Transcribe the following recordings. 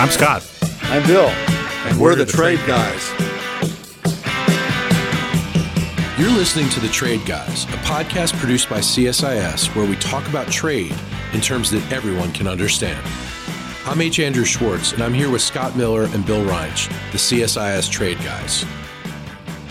I'm Scott. I'm Bill. And, we're, we're the, the, Trade, trade guys. You're listening to The Trade Guys, a podcast produced by CSIS where we talk about trade in terms that everyone can understand. I'm H. Andrew Schwartz, and I'm here with Scott Miller and Bill Reinsch, the CSIS Trade Guys.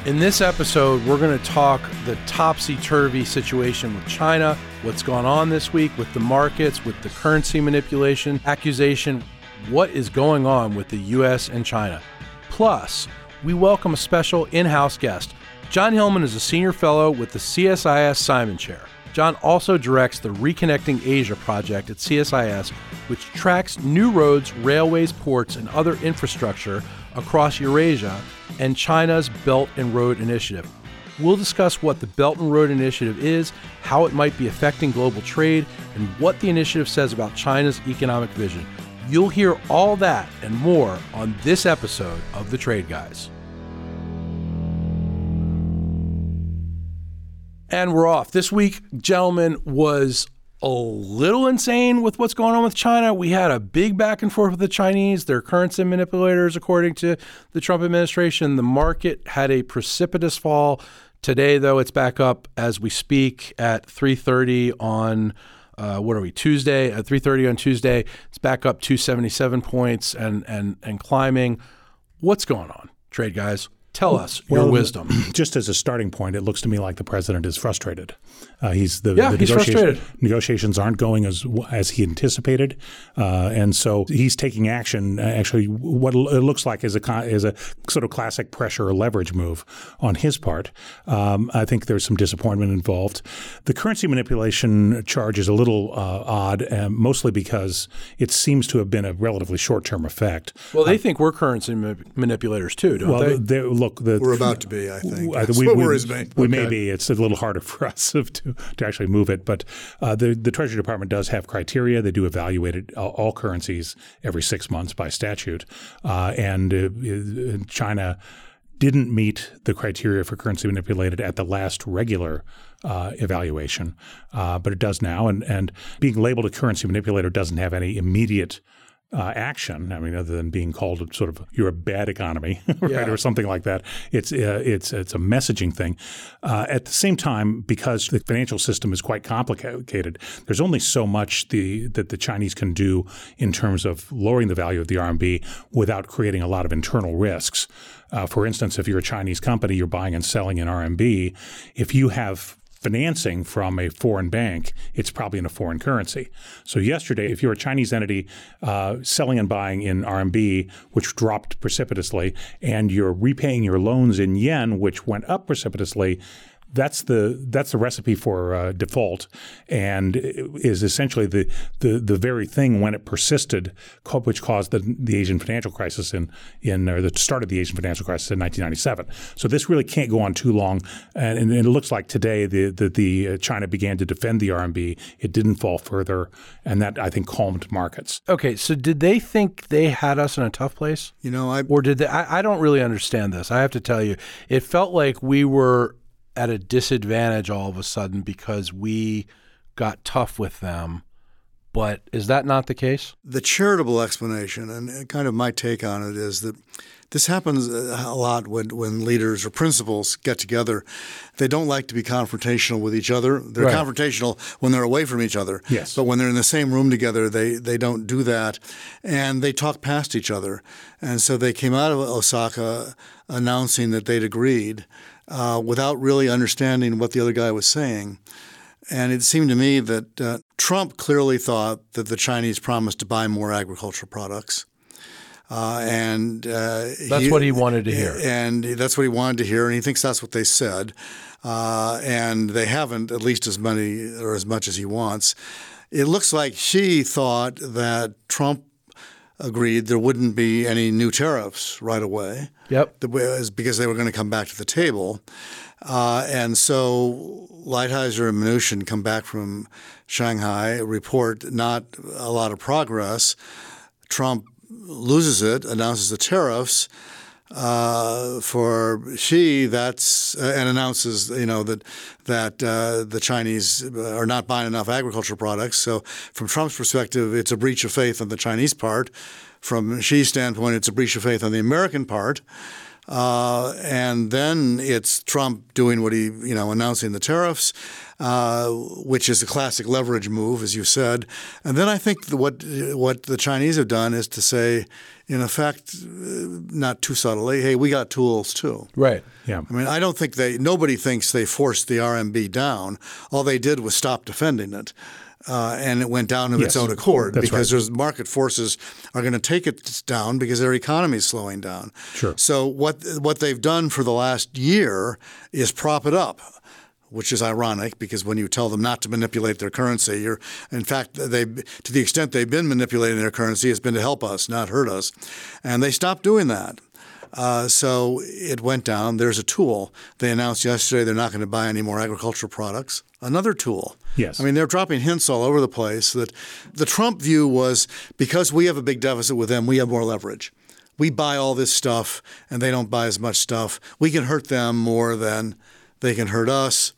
In this episode, we're going to talk the topsy turvy situation with China, what's gone on this week with the markets, with the currency manipulation accusation, what is going on with the U.S. and China. Plus, we welcome a special in house guest. John Hillman is a senior fellow with the CSIS Simon Chair. John also directs the Reconnecting Asia project at CSIS, which tracks new roads, railways, ports, and other infrastructure across Eurasia and China's Belt and Road Initiative. We'll discuss what the Belt and Road Initiative is, how it might be affecting global trade, and what the initiative says about China's economic vision. You'll hear all that and more on this episode of The Trade Guys. And we're off. This week, gentlemen, was a little insane with what's going on with China. We had a big back and forth with the Chinese, their currency manipulators, according to the Trump administration. The market had a precipitous fall. Today, though, it's back up as we speak at 3:30 on uh, what are we Tuesday at 3:30 on Tuesday. It's back up 277 points and and and climbing. What's going on, trade guys? Tell us well, your wisdom. Just as a starting point, it looks to me like the president is frustrated. Uh, he's the, yeah, the he's frustrated. negotiations aren't going as as he anticipated, uh, and so he's taking action. Uh, actually, what it looks like is a is a sort of classic pressure or leverage move on his part. Um, I think there's some disappointment involved. The currency manipulation charge is a little uh, odd, uh, mostly because it seems to have been a relatively short term effect. Well, they think we're currency manipulators too, don't well, they? look, the, we're about to be. I think that's we, what we, worries me. We okay. may be. It's a little harder for us to to actually move it, but uh, the the Treasury Department does have criteria. They do evaluate it, all, all currencies every six months by statute, uh, and uh, China didn't meet the criteria for currency manipulated at the last regular uh, evaluation, uh, but it does now. And, and being labeled a currency manipulator doesn't have any immediate uh, action. I mean, other than being called sort of you're a bad economy, right, yeah. or something like that. It's uh, it's it's a messaging thing. Uh, at the same time, because the financial system is quite complicated, there's only so much the that the Chinese can do in terms of lowering the value of the RMB without creating a lot of internal risks. Uh, for instance, if you're a Chinese company, you're buying and selling in RMB. If you have financing from a foreign bank, it's probably in a foreign currency. So yesterday, if you're a Chinese entity uh, selling and buying in RMB, which dropped precipitously, and you're repaying your loans in yen, which went up precipitously, that's the that's the recipe for uh, default, and is essentially the, the the very thing when it persisted, which caused the, the Asian financial crisis in in or the start of the Asian financial crisis in 1997. So this really can't go on too long, and, and it looks like today the the, the uh, China began to defend the RMB. It didn't fall further, and that I think calmed markets. Okay, so did they think they had us in a tough place? You know, I or did they? I, I don't really understand this. I have to tell you, it felt like we were at a disadvantage all of a sudden because we got tough with them. But is that not the case? The charitable explanation, and uh, kind of my take on it, is that this happens uh, a lot when, when leaders or principals get together. They don't like to be confrontational with each other. They're right. confrontational when they're away from each other. Yes. But when they're in the same room together, they, they don't do that. And they talk past each other. And so they came out of Osaka announcing that they'd agreed uh, without really understanding what the other guy was saying. And it seemed to me that uh, Trump clearly thought that the Chinese promised to buy more agricultural products. Uh, and uh, that's he, what he wanted to hear. And that's what he wanted to hear. And he thinks that's what they said. Uh, and they haven't, at least as many or as much as he wants. It looks like Xi thought that Trump agreed there wouldn't be any new tariffs right away. Yep. Because they were going to come back to the table. Uh, and so Lighthizer and Mnuchin come back from Shanghai, report not a lot of progress. Trump loses it, announces the tariffs. Uh, for Xi, that's uh, and announces you know that that uh, the Chinese are not buying enough agricultural products. So from Trump's perspective, it's a breach of faith on the Chinese part. From Xi's standpoint, it's a breach of faith on the American part. Uh, and then it's Trump doing what he, you know, announcing the tariffs, uh, which is a classic leverage move, as you said. And then I think what what the Chinese have done is to say, in effect, uh, not too subtly, hey, we got tools too. Right. Yeah. I mean, I don't think they. Nobody thinks they forced the RMB down. All they did was stop defending it. Uh, and it went down of Yes, its own accord that's because right. there's market forces are going to take it down because their economy is slowing down. Sure. So what what they've done for the last year is prop it up. Which is ironic because when you tell them not to manipulate their currency, you're in fact they to the extent they've been manipulating their currency, it's been to help us, not hurt us, and they stopped doing that. Uh, so it went down. There's a tool. They announced yesterday they're not going to buy any more agricultural products. Another tool. Yes. I mean, they're dropping hints all over the place that the Trump view was because we have a big deficit with them, we have more leverage. We buy all this stuff and they don't buy as much stuff. We can hurt them more than they can hurt us.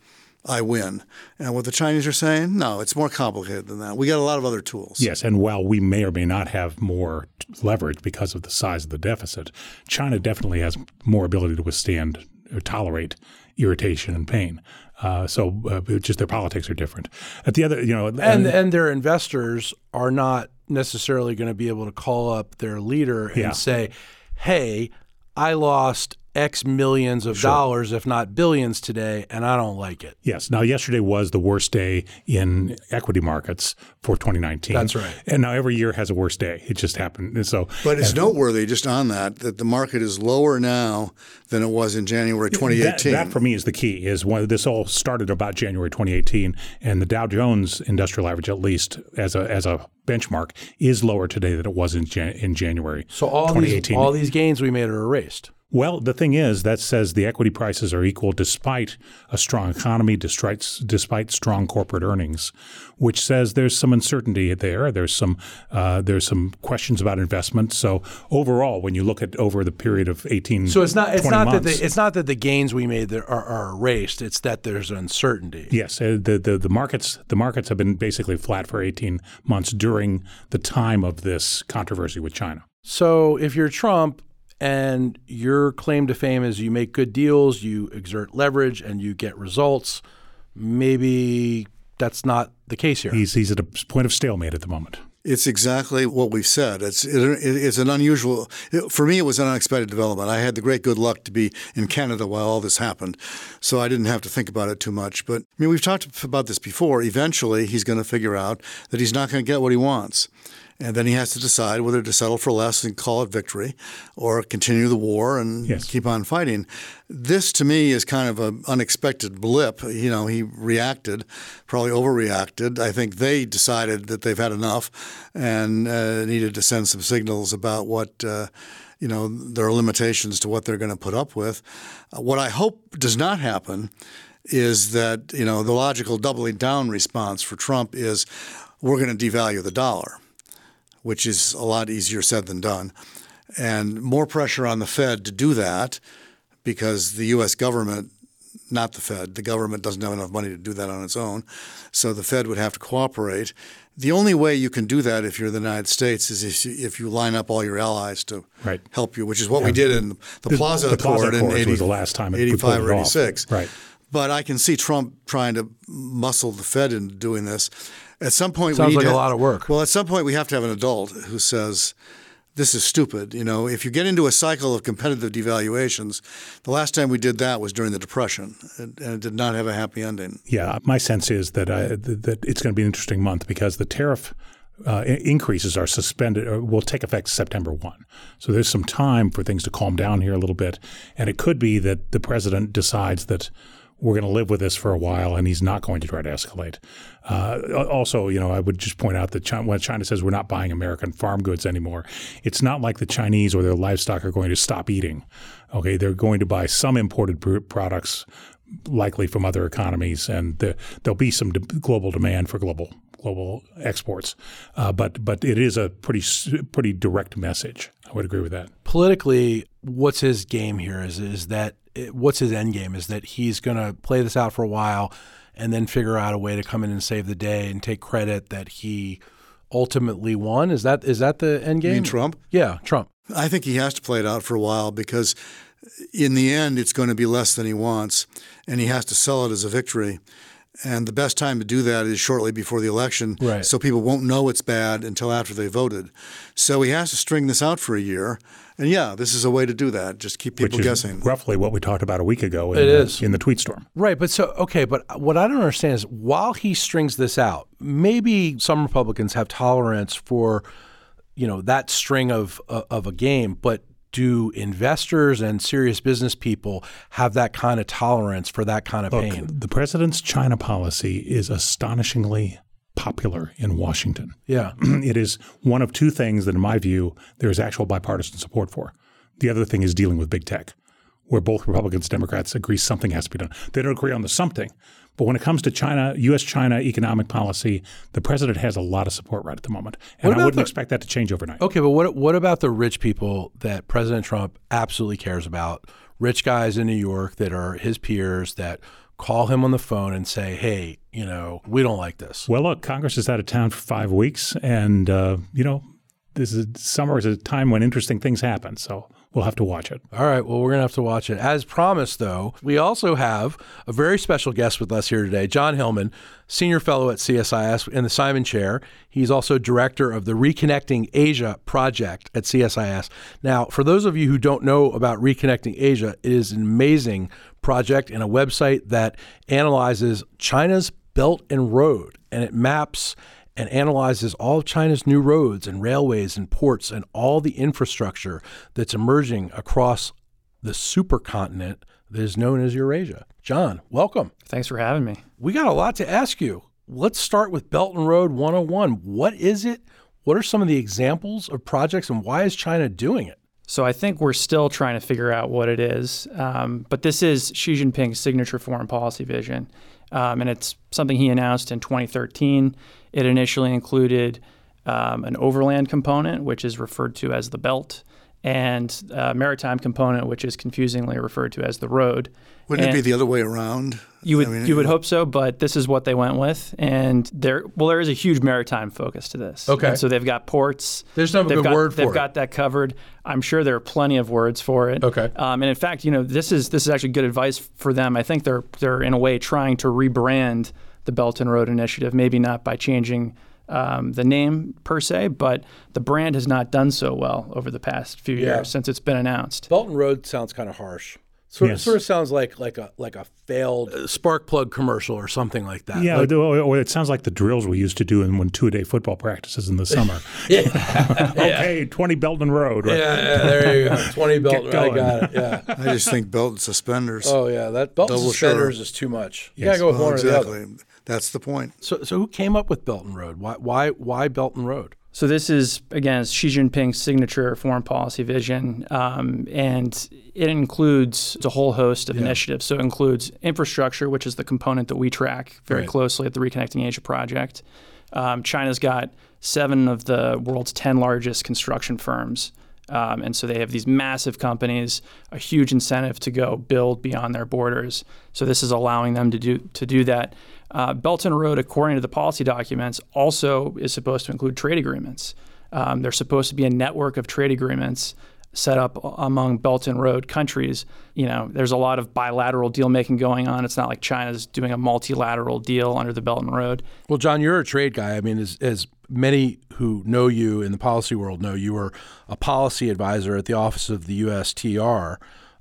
I win. And what the Chinese are saying, no, it's more complicated than that. We got a lot of other tools. Yes, and while we may or may not have more leverage because of the size of the deficit, China definitely has more ability to withstand or tolerate irritation and pain. Uh, so uh, just their politics are different. At the other, you know, And and their investors are not necessarily going to be able to call up their leader and Yeah. say, "Hey, I lost X millions of dollars, if not billions, today, and I don't like it." Yes. Now, yesterday was the worst day in equity markets for 2019. That's right. And now every year has a worst day. It just happened. And so, But it's noteworthy, just on that, that the market is lower now than it was in January 2018. That, that for me is the key. Is when this all started about January 2018, and the Dow Jones Industrial Average, at least as a as a benchmark, is lower today than it was in Jan- in January. So all these all these gains we made are erased. Well, the thing is, that says the equity prices are equal despite a strong economy, despite, despite strong corporate earnings, which says there's some uncertainty there. There's some uh, there's some questions about investment. So overall, when you look at over the period of 18, So it's not it's 20 not months, that the, it's not that the gains we made are, are erased. It's that there's uncertainty. Yes, uh, the, the the markets the markets have been basically flat for 18 months during the time of this controversy with China. So if you're Trump and your claim to fame is you make good deals, you exert leverage, and you get results, maybe that's not the case here. He's he's at a point of stalemate at the moment. It's exactly what we've said. It's it, it's an unusual. For me, it was an unexpected development. I had the great good luck to be in Canada while all this happened, so I didn't have to think about it too much. But I mean, we've talked about this before. Eventually, he's going to figure out that he's not going to get what he wants. And then he has to decide whether to settle for less and call it victory or continue the war and Yes. keep on fighting. This, to me, is kind of an unexpected blip. You know, he reacted, probably overreacted. I think they decided that they've had enough and uh, needed to send some signals about what. Uh, you know, there are limitations to what they're going to put up with. Uh, what I hope does not happen is that, you know, the logical doubling down response for Trump is we're going to devalue the dollar which is a lot easier said than done, and more pressure on the Fed to do that because the U.S. government, not the Fed, the government doesn't have enough money to do that on its own. So the Fed would have to cooperate. The only way you can do that if you're the United States is if you, if you line up all your allies to Right. help you, which is what we did in the Plaza the Plaza Accord in Accords 80, was the last time 85 or 86. Right. But I can see Trump trying to muscle the Fed into doing this. At some point, Sounds we need like to a lot of work. Well, at some point, we have to have an adult who says, "This is stupid." You know, if you get into a cycle of competitive devaluations, the last time we did that was during the Depression, and and it did not have a happy ending. Yeah, my sense is that I, that that it's going to be an interesting month because the tariff uh, increases are suspended or will take effect September one. So there's some time for things to calm down here a little bit, and it could be that the president decides that we're going to live with this for a while, and he's not going to try to escalate. Uh, also, you know, I would just point out that China, when China says we're not buying American farm goods anymore, it's not like the Chinese or their livestock are going to stop eating. Okay, they're going to buy some imported pr- products likely from other economies, and the, there'll be some de- global demand for global global exports. Uh, but but it is a pretty pretty direct message. I would agree with that. Politically, what's his game here? Is is that what's his end game? Is that he's going to play this out for a while and then figure out a way to come in and save the day and take credit that he ultimately won? Is that is that the end game? You mean Trump? Yeah, Trump. I think he has to play it out for a while because in the end it's going to be less than he wants and he has to sell it as a victory. And the best time to do that is shortly before the election, right. so people won't know it's bad until after they voted. So he has to string this out for a year. And yeah, this is a way to do that. Just keep people Which guessing. roughly what we talked about a week ago in, it the, is. in the tweet storm. Right. But so, okay. But what I don't understand is while he strings this out, maybe some Republicans have tolerance for, you know, that string of, of a game. But do investors and serious business people have that kind of tolerance for that kind of Look, pain? The president's China policy is astonishingly popular in Washington. Yeah. it is one of two things that, in my view, there is actual bipartisan support for. The other thing is dealing with big tech, where both Republicans and Democrats agree something has to be done. They don't agree on the something. But when it comes to China, U.S. China economic policy, the president has a lot of support right at the moment. And I wouldn't the- expect that to change overnight. Okay, but what what about the rich people that President Trump absolutely cares about? Rich guys in New York that are his peers that call him on the phone and say, "Hey, you know, we don't like this." Well, look, Congress is out of town for five weeks, and uh, you know, this is summer is a time when interesting things happen. So we'll have to watch it. All right, well, we're gonna have to watch it. As promised, though, we also have a very special guest with us here today, John Hillman, senior fellow at CSIS in the Simon Chair. He's also director of the Reconnecting Asia project at CSIS. Now, for those of you who don't know about Reconnecting Asia, it is an amazing project and a website that analyzes China's Belt and Road, and it maps and analyzes all of China's new roads and railways and ports and all the infrastructure that's emerging across the supercontinent that is known as Eurasia. John, welcome. Thanks for having me. We got a lot to ask you. Let's start with Belt and Road 101. What is it? What are some of the examples of projects and why is China doing it? So I think we're still trying to figure out what it is. Um, but this is Xi Jinping's signature foreign policy vision. Um, and it's something he announced in 2013. It initially included um, an overland component, which is referred to as the belt, and a maritime component, which is confusingly referred to as the road. Wouldn't And- it be the other way around? You would I mean, you would hope so, but this is what they went with, and there well there is a huge maritime focus to this. Okay. And so they've got ports. There's no they've good got, word for They've it. got that covered. I'm sure there are plenty of words for it. Okay. Um, and in fact, you know this is this is actually good advice for them. I think they're they're in a way trying to rebrand the Belt and Road Initiative. Maybe not by changing. Um, the name per se, but the brand has not done so well over the past few Yeah. years since it's been announced. Belt and Road sounds kind of harsh. Sort, Yes. sort of sounds like like a like a failed uh, spark plug commercial or something like that. Yeah, Like- or, or it sounds like the drills we used to do in when two a day football practices in the summer. okay, 20 Belt and Road. Right? yeah, yeah, there you go. Twenty belt. Get I got it. Yeah. I just think belt and suspenders. Oh yeah, that belt and Double suspenders sure. is too much. You Yes. gotta go with Well, one or the other. Exactly. That's the point. So, so who came up with Belt and Road? Why, why, why Belt and Road? So this is again Xi Jinping's signature foreign policy vision, um, and it includes a whole host of initiatives. So it includes infrastructure, which is the component that we track very Right. closely at the Reconnecting Asia project. Um, China's got seven of the world's ten largest construction firms. Um, and so they have these massive companies, a huge incentive to go build beyond their borders. So this is allowing them to do to do that. Uh, Belt and Road, according to the policy documents, also is supposed to include trade agreements. Um, there's supposed to be a network of trade agreements set up among Belt and Road countries. You know, there's a lot of bilateral deal making going on. It's not like China's doing a multilateral deal under the Belt and Road. Well, John, you're a trade guy. I mean, as, as many who know you in the policy world know, you were a policy advisor at the office of the USTR.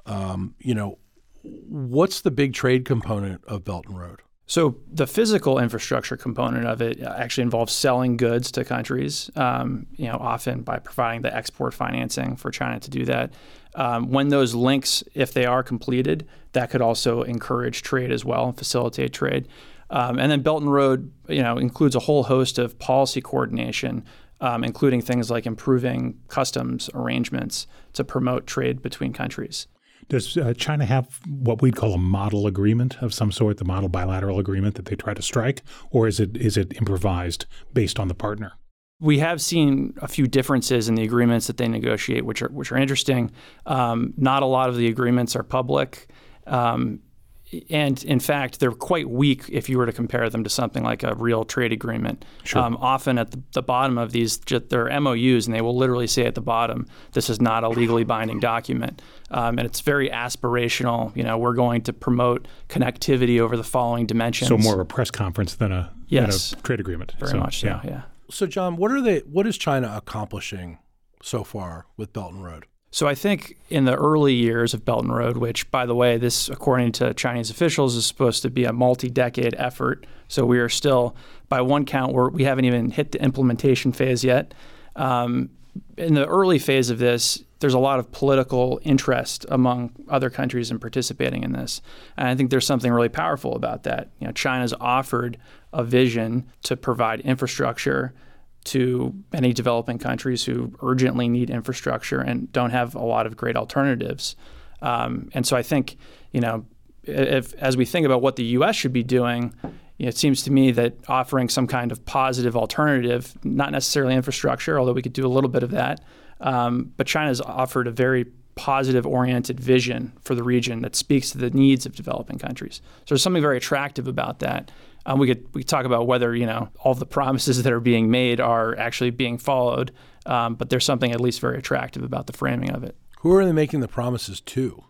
Um, you know, what's the big trade component of Belt and Road? So the physical infrastructure component of it actually involves selling goods to countries. Um, you know, often by providing the export financing for China to do that. Um, when those links, if they are completed, that could also encourage trade as well and facilitate trade. Um, and then Belt and Road, you know, includes a whole host of policy coordination, um, including things like improving customs arrangements to promote trade between countries. Does uh, China have what we'd call a model agreement of some sort, the model bilateral agreement that they try to strike, or is it is it improvised based on the partner? We have seen a few differences in the agreements that they negotiate, which are which are interesting. Um, not a lot of the agreements are public. Um, and in fact, they're quite weak if you were to compare them to something like a real trade agreement. Sure. Um, often at the, the, bottom of these, they're MOUs, and they will literally say at the bottom, "This is not a legally binding document," um, and it's very aspirational. You know, we're going to promote connectivity over the following dimensions. So more of a press conference than a, yes. than a trade agreement. Very so, much so. Yeah. yeah. So, John, what are they? What is China accomplishing so far with Belt and Road? So I think in the early years of Belt and Road, which, by the way, this, according to Chinese officials, is supposed to be a multi-decade effort. So we are still, by one count, we're, we haven't even hit the implementation phase yet. Um, in the early phase of this, there's a lot of political interest among other countries in participating in this, and I think there's something really powerful about that. You know, China's offered a vision to provide infrastructure to many developing countries who urgently need infrastructure and don't have a lot of great alternatives. Um, and so I think, you know, if as we think about what the U.S. should be doing, it seems to me that offering some kind of positive alternative, not necessarily infrastructure, although we could do a little bit of that, um, but China's offered a very positive oriented vision for the region that speaks to the needs of developing countries. So there's something very attractive about that. Um, we could we could talk about whether you know all the promises that are being made are actually being followed, um, but there's something at least very attractive about the framing of it. Who are they making the promises to?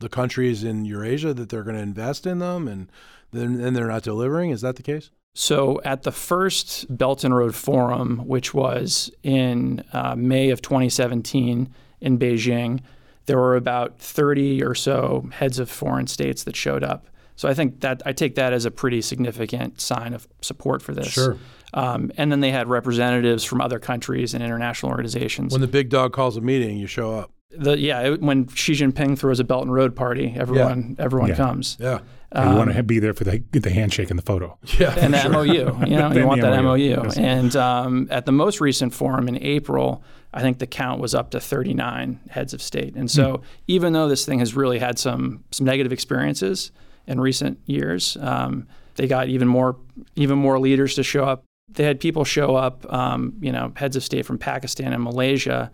The countries in Eurasia that they're going to invest in them, and then and they're not delivering. Is that the case? So, at the first Belt and Road Forum, which was in uh, May of 2017 in Beijing, there were about 30 or so heads of foreign states that showed up. So I think that I take that as a pretty significant sign of support for this. Sure. Um, and then they had representatives from other countries and international organizations. When the big dog calls a meeting, you show up. The, yeah, it, when Xi Jinping throws a Belt and Road party, everyone yeah. everyone yeah. comes. Yeah. Um, you want to be there for the, the handshake and the photo. Yeah, and the sure. MOU. You know, you want that MOU. Yes. And um, at the most recent forum in April, I think the count was up to 39 heads of state. And so, mm. even though this thing has really had some some negative experiences, in recent years. Um, they got even more even more leaders to show up. They had people show up, um, you know, heads of state from Pakistan and Malaysia,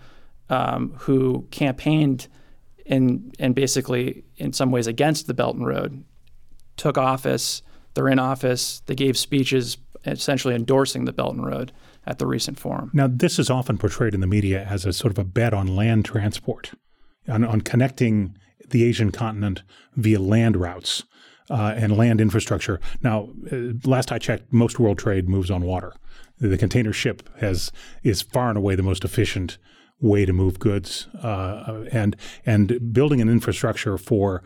um, who campaigned in and basically in some ways against the Belt and Road, took office. They're in office. They gave speeches essentially endorsing the Belt and Road at the recent forum. Now, this is often portrayed in the media as a sort of a bet on land transport, on, on connecting the Asian continent via land routes uh, and land infrastructure. Now, uh, last I checked, most world trade moves on water. The container ship has is far and away the most efficient way to move goods, uh, and and building an infrastructure for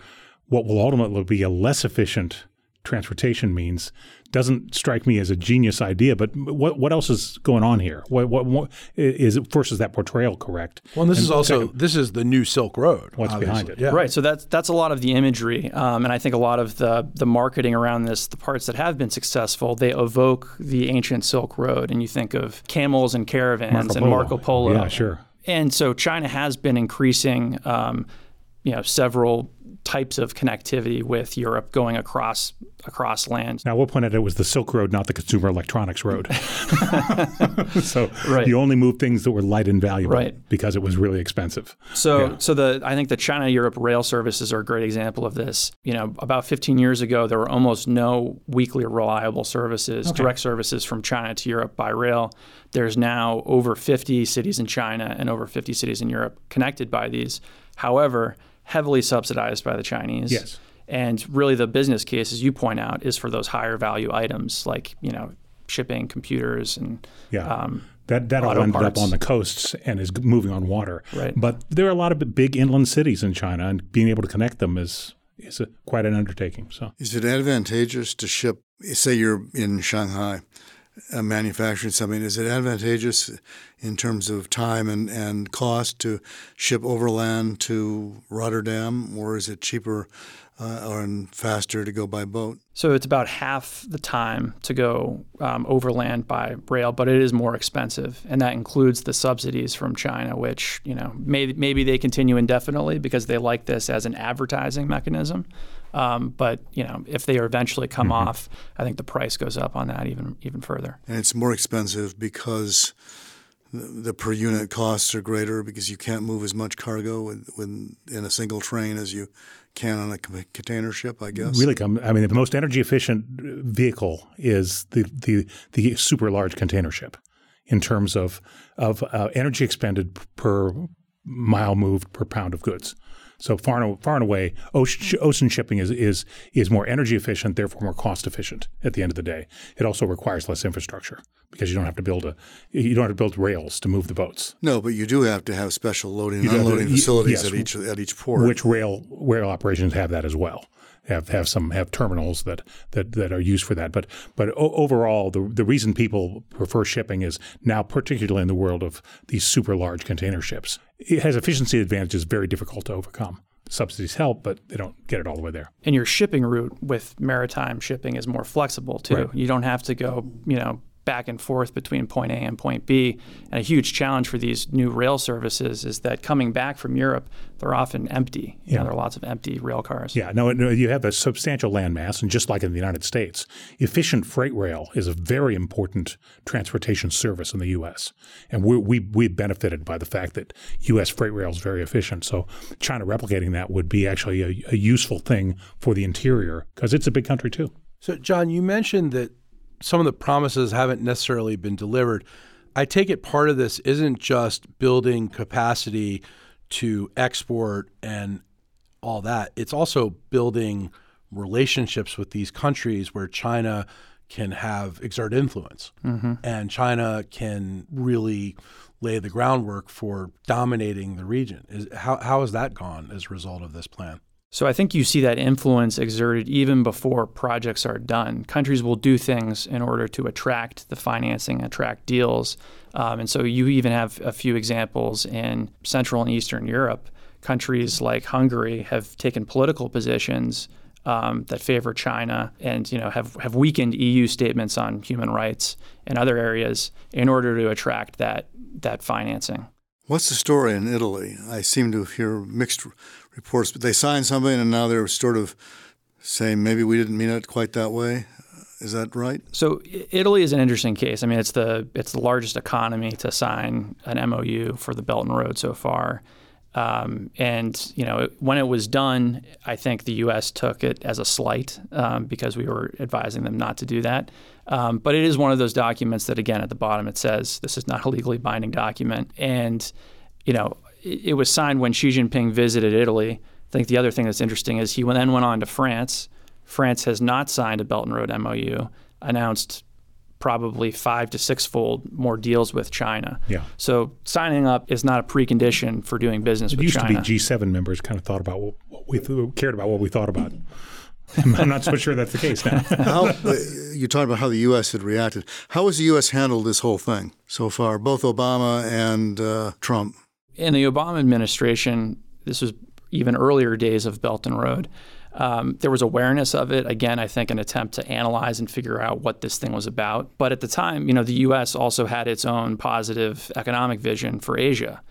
what will ultimately be a less efficient transportation means doesn't strike me as a genius idea. But what what else is going on here? What what, what is it? First, is that portrayal correct? Well, and this and is also second, this is the new Silk Road. What's obviously. behind it? Yeah. Right. So that's that's a lot of the imagery, um, and I think a lot of the the marketing around this, the parts that have been successful, they evoke the ancient Silk Road, and you think of camels and caravans Marco and Marco Polo. Yeah, sure. And so China has been increasing, um, you know, several types of connectivity with Europe going across across land. Now, we'll point out it was the Silk Road, not the Consumer Electronics Road. so Right. you only moved things that were light and valuable Right. because it was really expensive. So, Yeah. so the I think the China Europe rail services are a great example of this. You know, about 15 years ago, there were almost no weekly reliable services, direct services from China to Europe by rail. There's now over 50 cities in China and over 50 cities in Europe connected by these. However, heavily subsidized by the Chinese. Yes. And really, the business case, as you point out, is for those higher value items like you know shipping, computers, and Yeah. um, That that all auto ended parts. up on the coasts and is moving on water. Right. But there are a lot of big inland cities in China, and being able to connect them is is a, quite an undertaking. So Is it advantageous to ship? Say you're in Shanghai, uh, manufacturing something. Is it advantageous in terms of time and, and cost to ship overland to Rotterdam, or is it cheaper uh, or and faster to go by boat? So it's about half the time to go um, overland by rail, but it is more expensive, and that includes the subsidies from China, which you know maybe maybe they continue indefinitely because they like this as an advertising mechanism. Um, but you know if they eventually come off, I think the price goes up on that even even further. And it's more expensive because the per unit costs are greater because you can't move as much cargo with, with in a single train as you can on a container ship. I guess. Really, come. I mean, the most energy efficient vehicle is the the the super large container ship in terms of of uh, energy expended per mile moved per pound of goods. So far and, far and away, ocean, ocean shipping is, is, is more energy efficient, therefore more cost efficient at the end of the day. It also requires less infrastructure because you don't have to build a you don't have to build rails to move the boats. No, but you do have to have special loading and unloading to, facilities yes, at each at each port. Which rail rail operations have that as well have have some have terminals that that, that are used for that. But but overall, the the reason people prefer shipping is now, particularly in the world of these super large container ships, it has efficiency advantages very difficult to overcome. Subsidies help, but they don't get it all the way there. And your shipping route with maritime shipping is more flexible too. Right. You don't have to go, you know, back and forth between point A and point B. And a huge challenge for these new rail services is that coming back from Europe, they're often empty. You yeah. know, there are lots of empty rail cars. Yeah, no, no, you have a substantial landmass, and just like in the United States, efficient freight rail is a very important transportation service in the U.S. And we we we benefited by the fact that U.S. freight rail is very efficient. So China replicating that would be actually a, a useful thing for the interior because it's a big country too. So, John, you mentioned that some of the promises haven't necessarily been delivered. I take it part of this isn't just building capacity to export and all that. It's also building relationships with these countries where China can have exert influence mm-hmm. and China can really lay the groundwork for dominating the region. Is, how, how has that gone as a result of this plan? So I think you see that influence exerted even before projects are done. Countries will do things in order to attract the financing, attract deals. Um, and so you even have a few examples in Central and Eastern Europe. Countries like Hungary have taken political positions um, that favor China and you know have, have weakened EU statements on human rights and other areas in order to attract that that financing. What's the story in Italy? I seem to hear mixed reports, but they signed something and now they're sort of saying maybe we didn't mean it quite that way. Is that right? So Italy is an interesting case. I mean, it's the it's the largest economy to sign an MOU for the Belt and Road so far. Um, and you know, when it was done, I think the U.S. took it as a slight um, because we were advising them not to do that. Um, but it is one of those documents that, again, at the bottom it says this is not a legally binding document, and you know, it was signed when Xi Jinping visited Italy. I think the other thing that's interesting is he then went on to France. France has not signed a Belt and Road MOU, announced probably five to six fold more deals with China. Yeah. So signing up is not a precondition for doing business it with used to be G7 members kind of thought about what, we th- cared about what we thought about. I'm not so sure that's the case now. how, uh, you talked about how the U.S. had reacted. How has the U.S. handled this whole thing so far, both Obama and uh, Trump? in the Obama administration, this was even earlier days of Belt and Road. Um, there was awareness of it. Again, I think an attempt to analyze and figure out what this thing was about. But at the time, you know, the U.S. also had its own positive economic vision for Asia,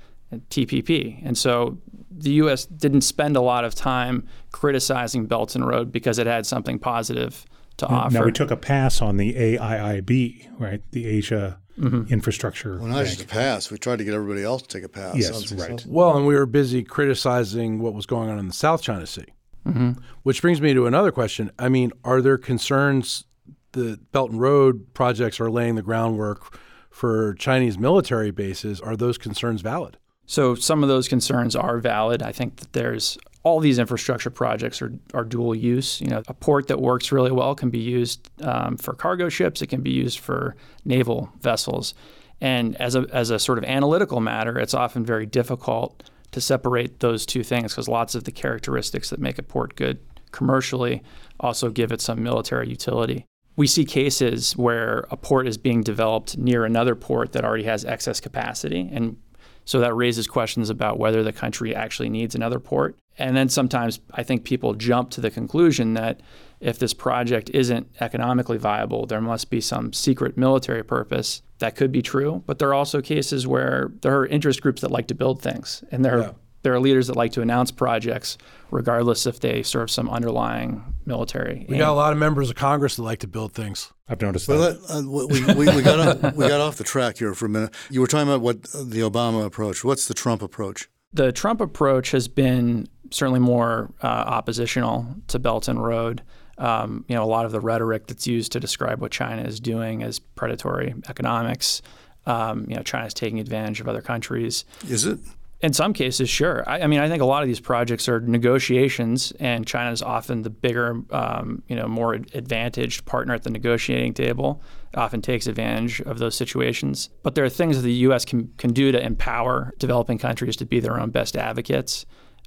TPP, and so the U.S. didn't spend a lot of time criticizing Belt and Road because it had something positive to now, offer. Now we took a pass on the AIIB, right? The Asia mm-hmm. infrastructure. Well, not just a pass. We tried to get everybody else to take a pass. Yes, right. Well, and we were busy criticizing what was going on in the South China Sea. Mm-hmm. Which brings me to another question. I mean, are there concerns the Belt and Road projects are laying the groundwork for Chinese military bases? Are those concerns valid? So some of those concerns are valid. I think that there's all these infrastructure projects are, are dual use. You know, a port that works really well can be used um, for cargo ships. It can be used for naval vessels. And as a, as a sort of analytical matter, it's often very difficult to separate those two things because lots of the characteristics that make a port good commercially also give it some military utility. We see cases where a port is being developed near another port that already has excess capacity, and so that raises questions about whether the country actually needs another port. And then sometimes I think people jump to the conclusion that if this project isn't economically viable, there must be some secret military purpose. That could be true, but there are also cases where there are interest groups that like to build things, and there yeah. are there are leaders that like to announce projects regardless if they serve some underlying military. We got a lot of members of Congress that like to build things. I've noticed Well, that. let- uh, we, we, we, got off, we got off the track here for a minute. You were talking about what the Obama approach. What's the Trump approach? the Trump approach has been certainly more uh, oppositional to Belt and Road. Um, you know, a lot of the rhetoric that's used to describe what China is doing as predatory economics. Um, you know, China's taking advantage of other countries. Is it? In some cases, sure. I, I mean, I think a lot of these projects are negotiations, and China is often the bigger, um, you know, more advantaged partner at the negotiating table. It often takes advantage of those situations. But there are things that the U.S. can can do to empower developing countries to be their own best advocates.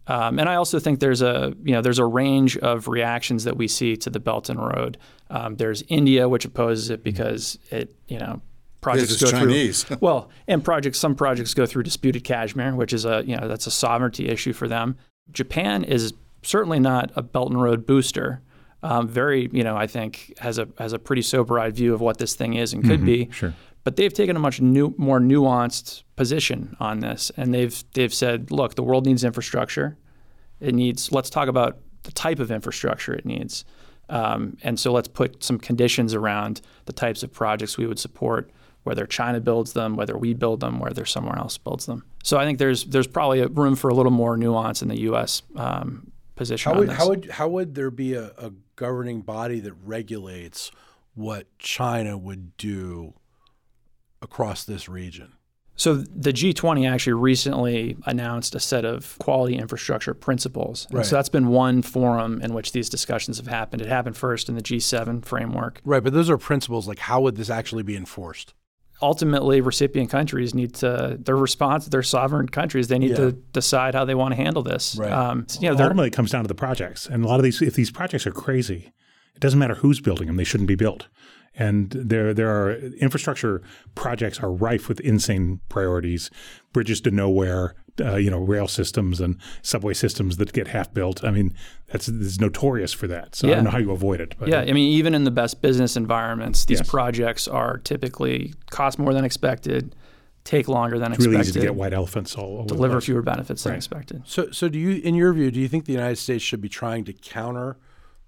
Um, and I also think there's a you know there's a range of reactions that we see to the Belt and Road. Um, there's India, which opposes it because it you know projects go Chinese. through well, and projects some projects go through disputed Kashmir, which is a you know that's a sovereignty issue for them. Japan is certainly not a Belt and Road booster. Um, very you know I think has a has a pretty sober-eyed view of what this thing is and could be. Sure. But they've taken a much new, more nuanced position on this, and they've they've said, look, the world needs infrastructure. It needs. Let's talk about the type of infrastructure it needs, um, and so let's put some conditions around the types of projects we would support, whether China builds them, whether we build them, whether someone else builds them. So I think there's there's probably a room for a little more nuance in the U.S. Um, position. How on would this. how would how would there be a, a governing body that regulates what China would do across this region? So the G20 actually recently announced a set of quality infrastructure principles. Right. So that's been one forum in which these discussions have happened. It happened first in the G7 framework. Right, but those are principles. Like, how would this actually be enforced? Ultimately, recipient countries need to their response. They're sovereign countries. They need Yeah. to decide how they want to handle this. Right. Um, you know, Ultimately, it comes down to the projects, and a lot of these, if these projects are crazy, it doesn't matter who's building them; they shouldn't be built. And there, there are infrastructure projects are rife with insane priorities, bridges to nowhere, uh, you know, rail systems and subway systems that get half built. I mean, that's it's notorious for that. So I don't know how you avoid it. But Yeah, I mean, even in the best business environments, these Yes. projects are typically cost more than expected, take longer than it's really expected, easy to get white elephants all over deliver place. fewer benefits than expected. So, so do you, in your view, do you think the United States should be trying to counter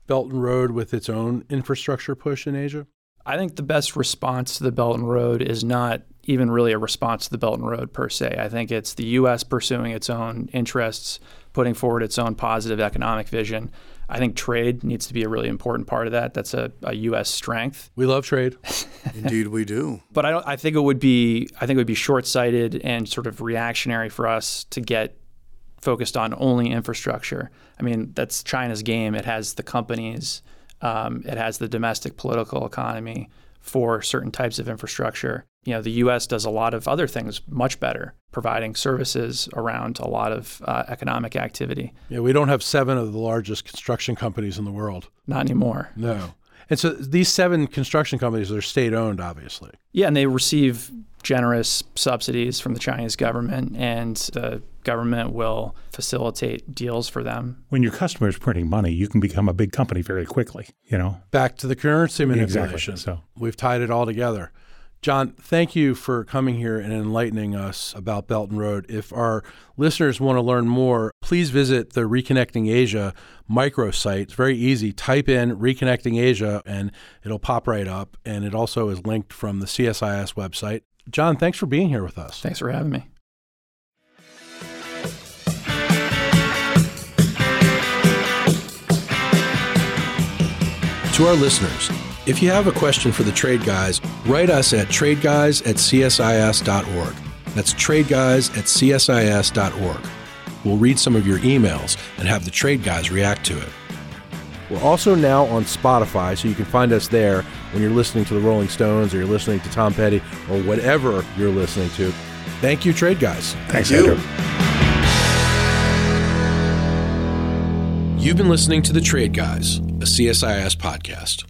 Belt and Road with its own infrastructure push in Asia? I think the best response to the Belt and Road is not even really a response to the Belt and Road per se. I think it's the U.S. pursuing its own interests, putting forward its own positive economic vision. I think trade needs to be a really important part of that. That's a, a U.S. strength. We love trade. Indeed, we do. But I don't. I think it would be. I think it would be short-sighted and sort of reactionary for us to get focused on only infrastructure. I mean, that's China's game. It has the companies. Um, it has the domestic political economy for certain types of infrastructure. You know, the U.S. does a lot of other things much better, providing services around a lot of uh, economic activity. Yeah, we don't have seven of the largest construction companies in the world. Not anymore. No. And so these seven construction companies are state owned, obviously. Yeah, and they receive generous subsidies from the Chinese government, and the government will facilitate deals for them. When your customer is printing money, you can become a big company very quickly. You know, Back to the currency manipulation. Exactly, so. We've tied it all together. John, thank you for coming here and enlightening us about Belt and Road. If our listeners want to learn more, please visit the Reconnecting Asia microsite. It's very easy. Type in Reconnecting Asia and it'll pop right up. And it also is linked from the CSIS website. John, thanks for being here with us. Thanks for having me. To our listeners, if you have a question for the Trade Guys, write us at tradeguys at csis.org. That's tradeguys at csis.org. We'll read some of your emails and have the Trade Guys react to it. We're also now on Spotify, so you can find us there when you're listening to the Rolling Stones or you're listening to Tom Petty or whatever you're listening to. Thank you, Trade Guys. thanks, you. Andrew. You've been listening to The Trade Guys, a CSIS podcast.